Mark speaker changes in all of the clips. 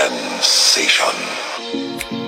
Speaker 1: Sensation.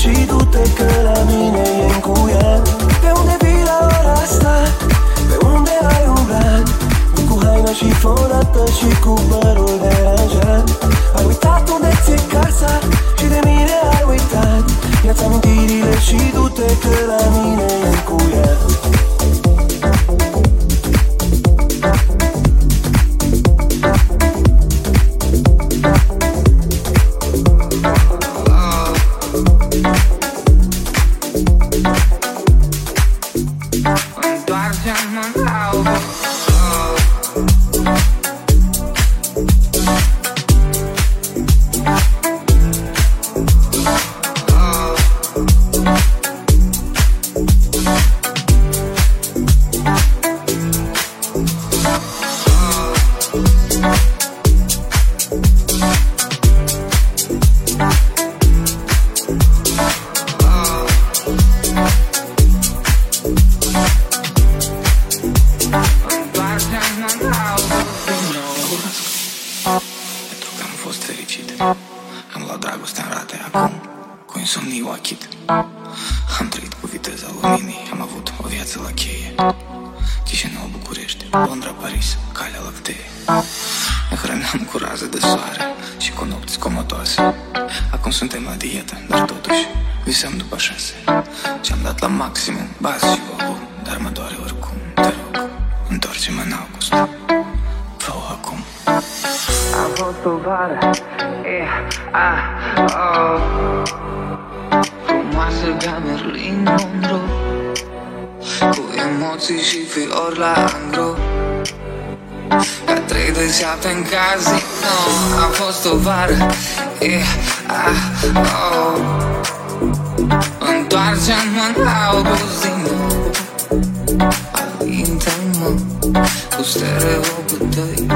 Speaker 2: Și du-te că la mine e în cuia Pe unde vii la ora asta? Pe unde ai umblat? Cu haina și florată și cu părul deranjat Ai uitat unde ți-e casa?
Speaker 3: povară yeah, ah, oh. Întoarce-mă la o buzină. Alinte-mă cu
Speaker 4: stereo cu doi.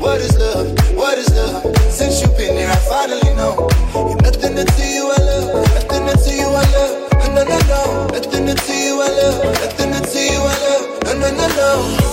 Speaker 4: What is love? What is love? Since you've been here, I finally know. You're nothing to you, I love. Nothing to you, I love. No, no, no. Nothing to you, I love. Nothing to you, I love. No, no, no, no.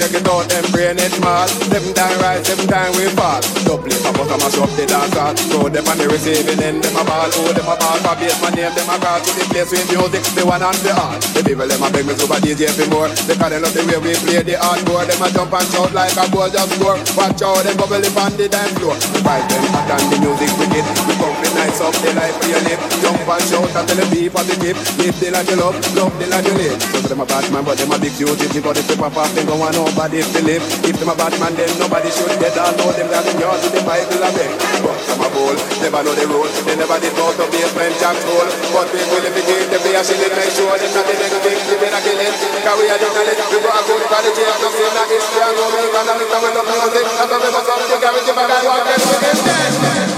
Speaker 5: Take it out, them brain it small. Seven time rise, seven time we fall. Double it, pop us, mash up the dance hall. Throw them on the receiving end, them a ball. Oh, them a ball, for base, my name, them a call to the place with music, the one and the all. The people, them a beg me super DJ for more. They call them love the way we play the hardcore. Them a jump and shout like a goal just score. Watch out, them bubble up on the dance floor. The vibe them hot and the music wicked. We come nice up the life for your lip. Jump and shout and tell the people the tip. Live the life you love, love the life you live. So for them a bad man, but them a big duty. If they pop off, they don't want nobody to live. If them a bad man, then nobody should dead. I know them got the yard to the Bible a beg. But some a bowl, never know the rules. They never did go to basement jack's hole. But we will if we give them be a shilling, make sure them not the next thing. They better kill it. Cause we are the knowledge. We a good quality. I'm not saying that it's strong. No, we a mix and we love music. That's why we must have the garage if I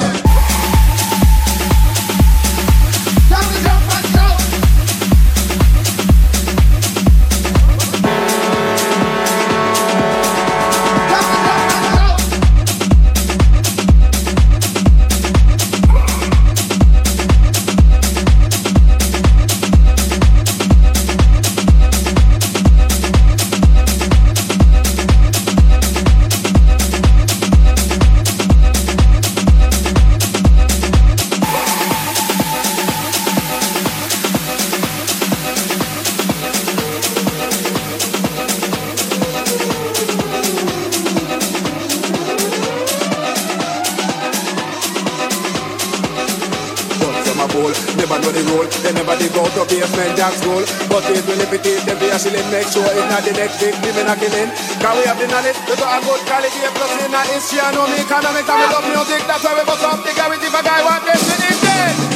Speaker 5: got one. Let's get dead. make sure it's not the next victim in a killing. Cause we have the knowledge, we got a good quality, plus in a history, and know me economics, and we love music, that's why we bust up the if a guy want this, it's dead.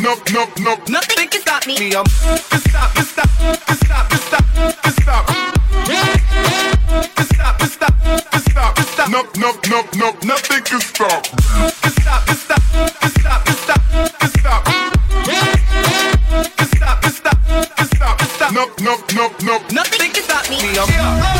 Speaker 6: nope, nope, nope. Nothing
Speaker 7: can stop me. me I'm stop, stop, stop, stop, stop. Nope, nope, nope. Nothing can stop. Stop, stop, stop, stop, stop. Stop, stop, stop, stop. Nothing can stop me. me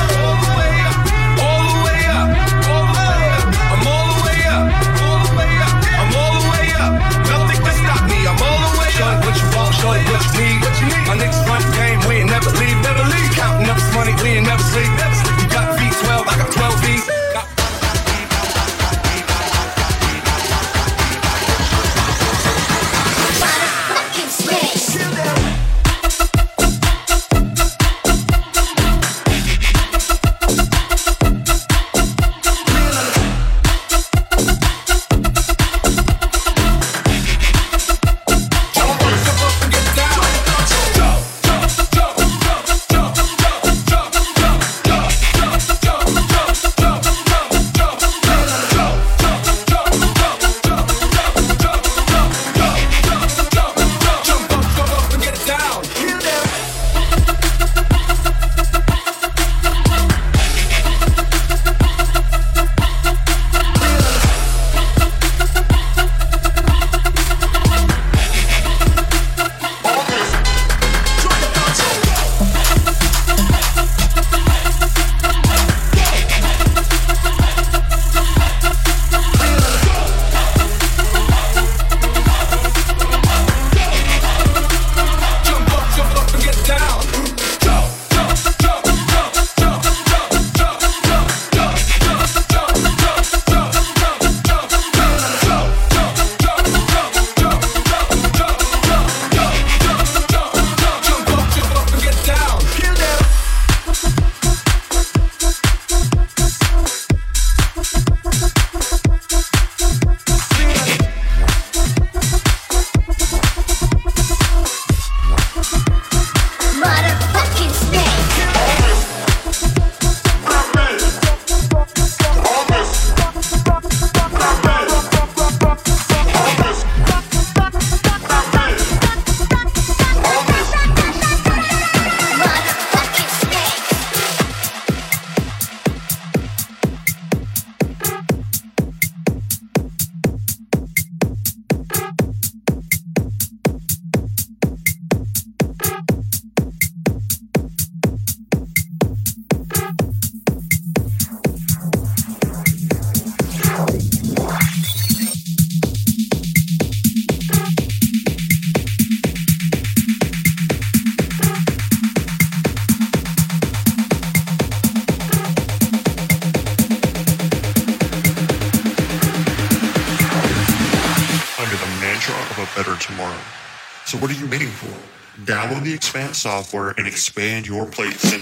Speaker 7: Expand software and expand your place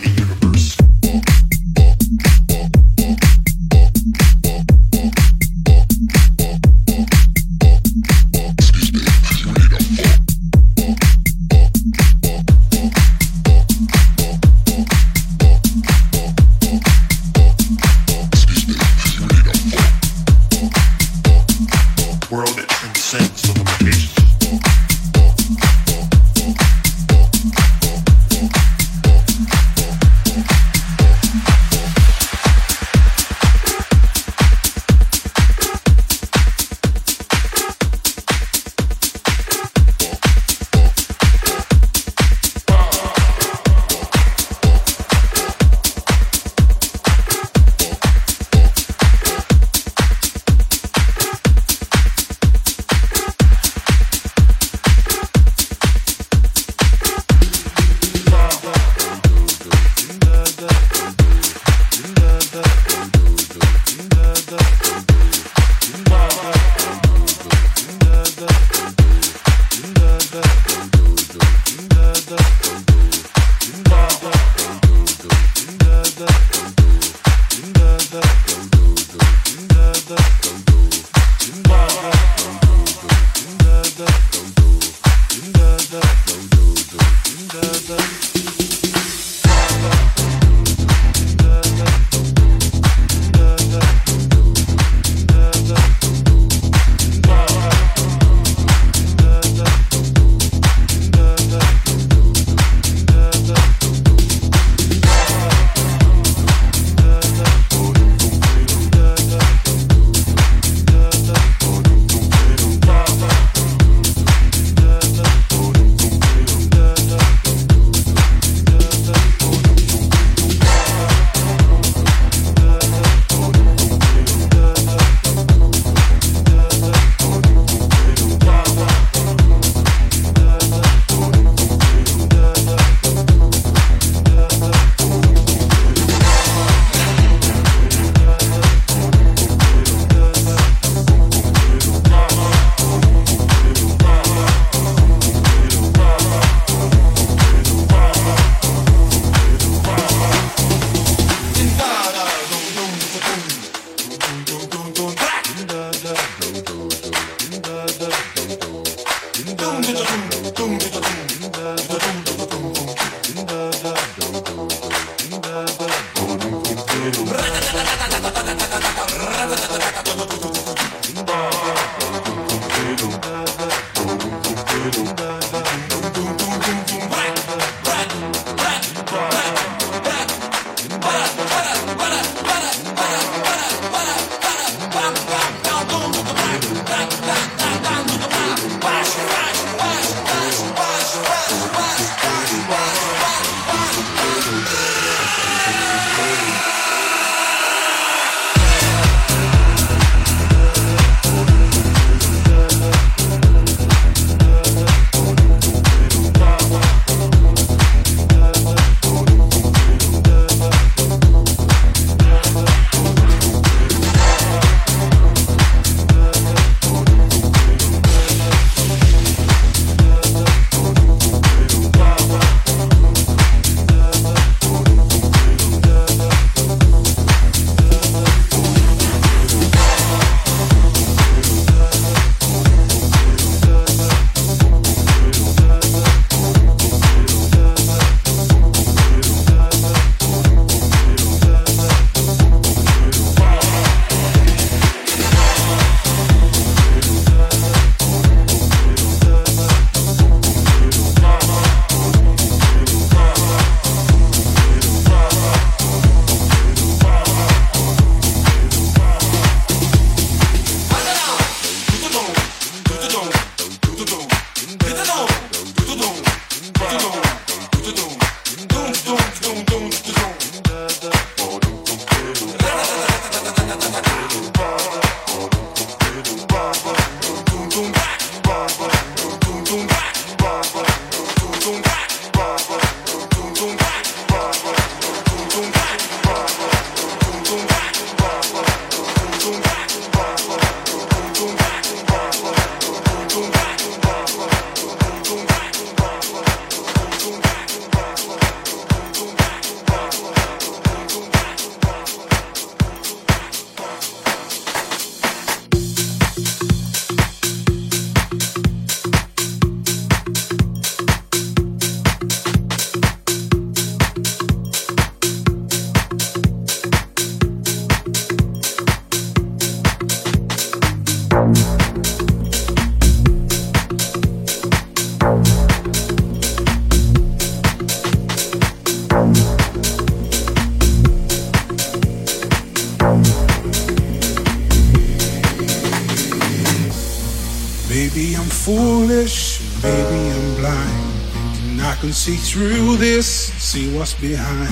Speaker 7: behind.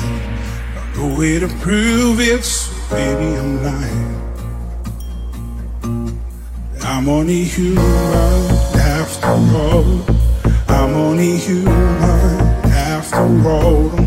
Speaker 7: No way to prove it, so baby, I'm lying. I'm only human after all. I'm only human after all.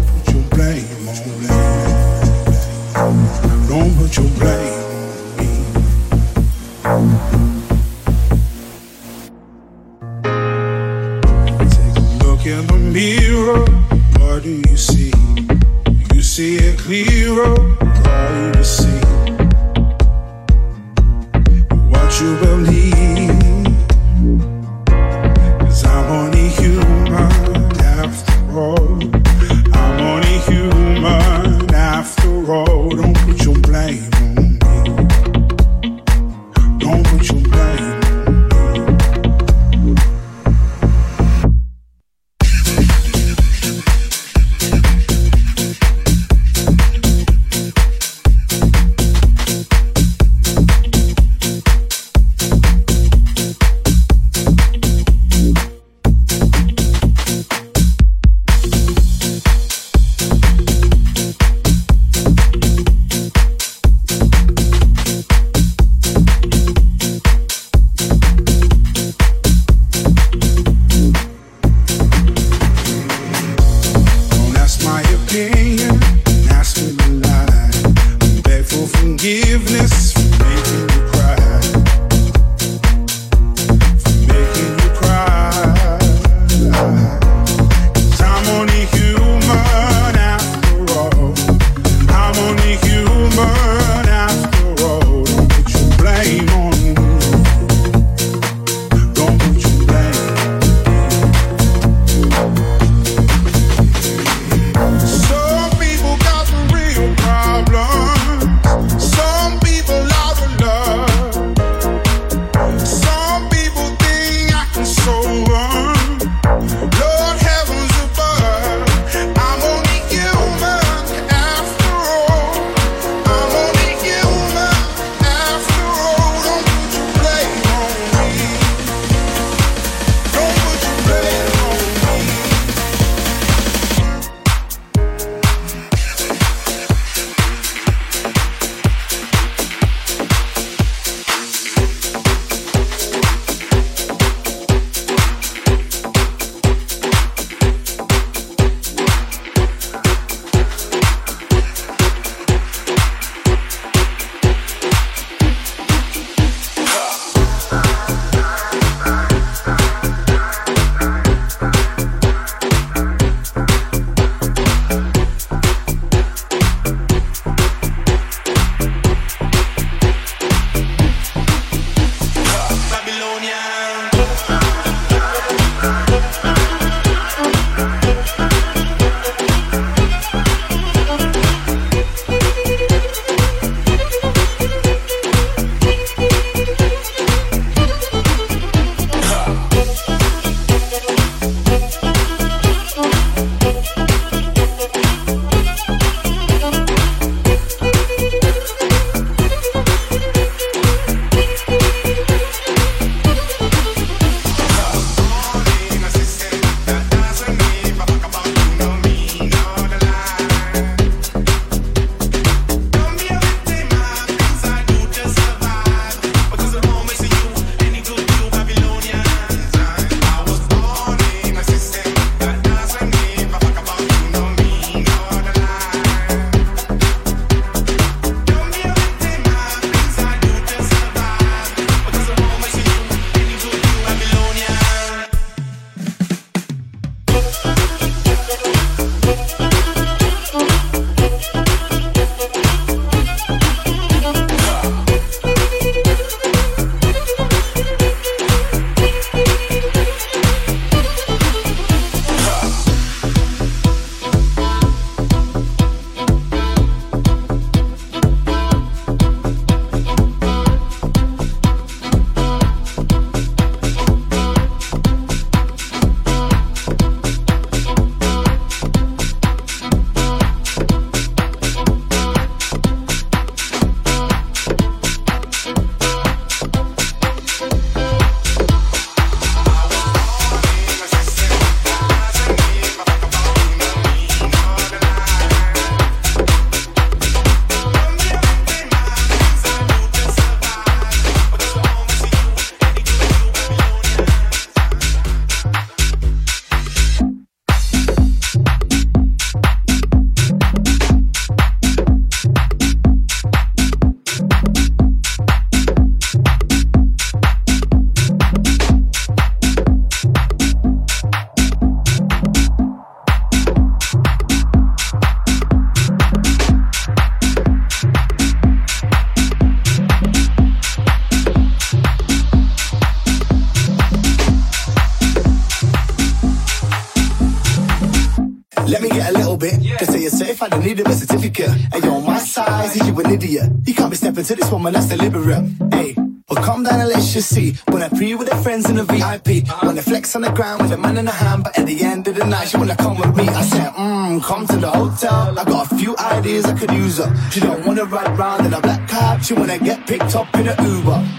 Speaker 8: She don't wanna ride round in a black cab, she wanna get picked up in a Uber.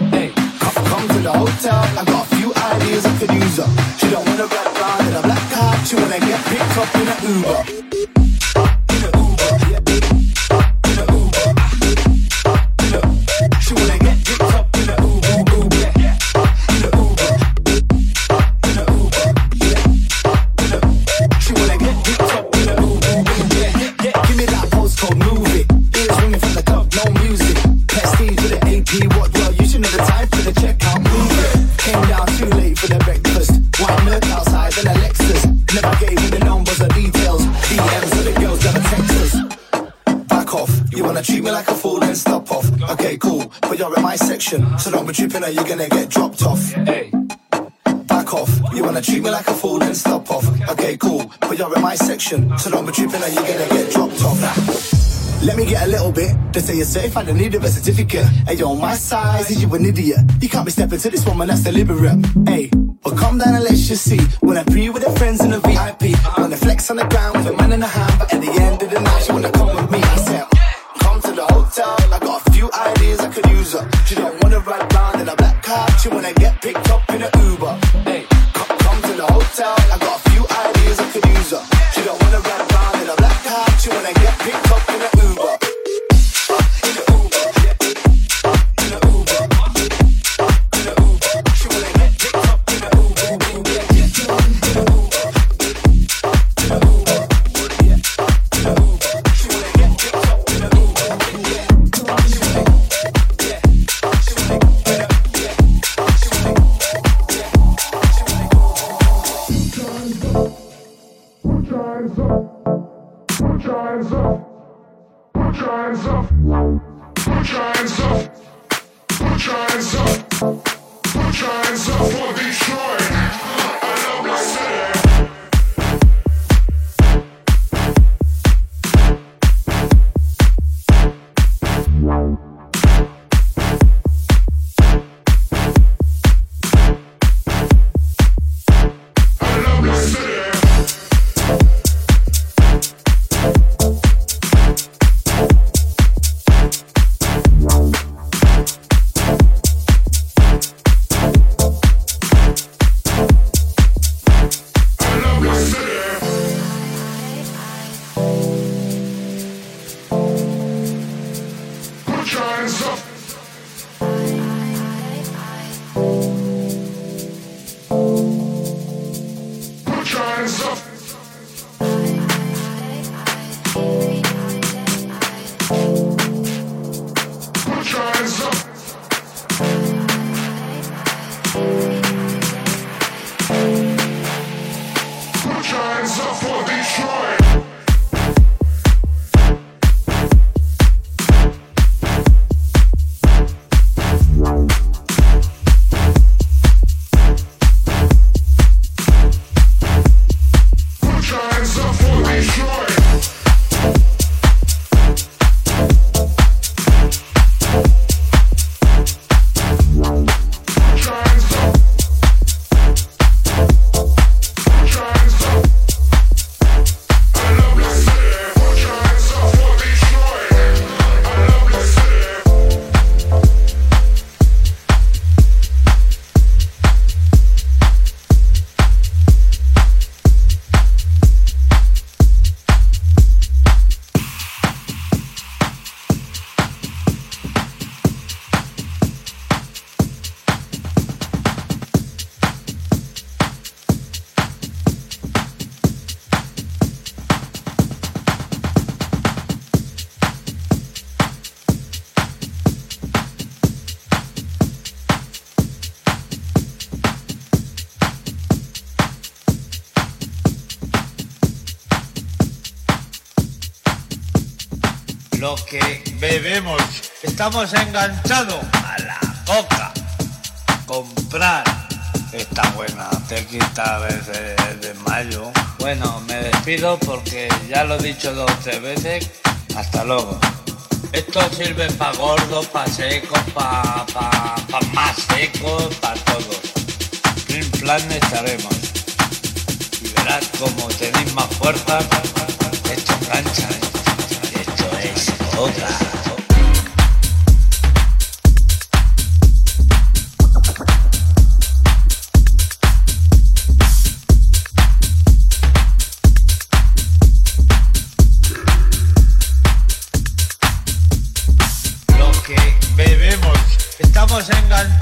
Speaker 8: action. So don't be tripping or you're gonna get dropped off. Hey. Back off. You wanna treat me like a fool, then stop off. Okay, cool. But you're in my section. So don't be tripping or you're gonna get dropped off. Let me get a little bit. They say you're certified in need of a certificate. Hey, yo, my size is you an idiot. You can't be stepping to this woman that's deliberate. Hey, well, come down and let's just see. When I pre with the friends in the VIP, when I flex on the ground with a man in the hand.
Speaker 9: estamos enganchados a la coca. Comprar. Está buena, te quita desde, de mayo. Bueno, me despido porque ya lo he dicho dos o tres veces. Hasta luego. Esto sirve para gordos, para secos, para pa, pa más secos, para todos. En plan estaremos. Y verás como tenéis más fuerza, esto cancha, esto es otra. Enganchados a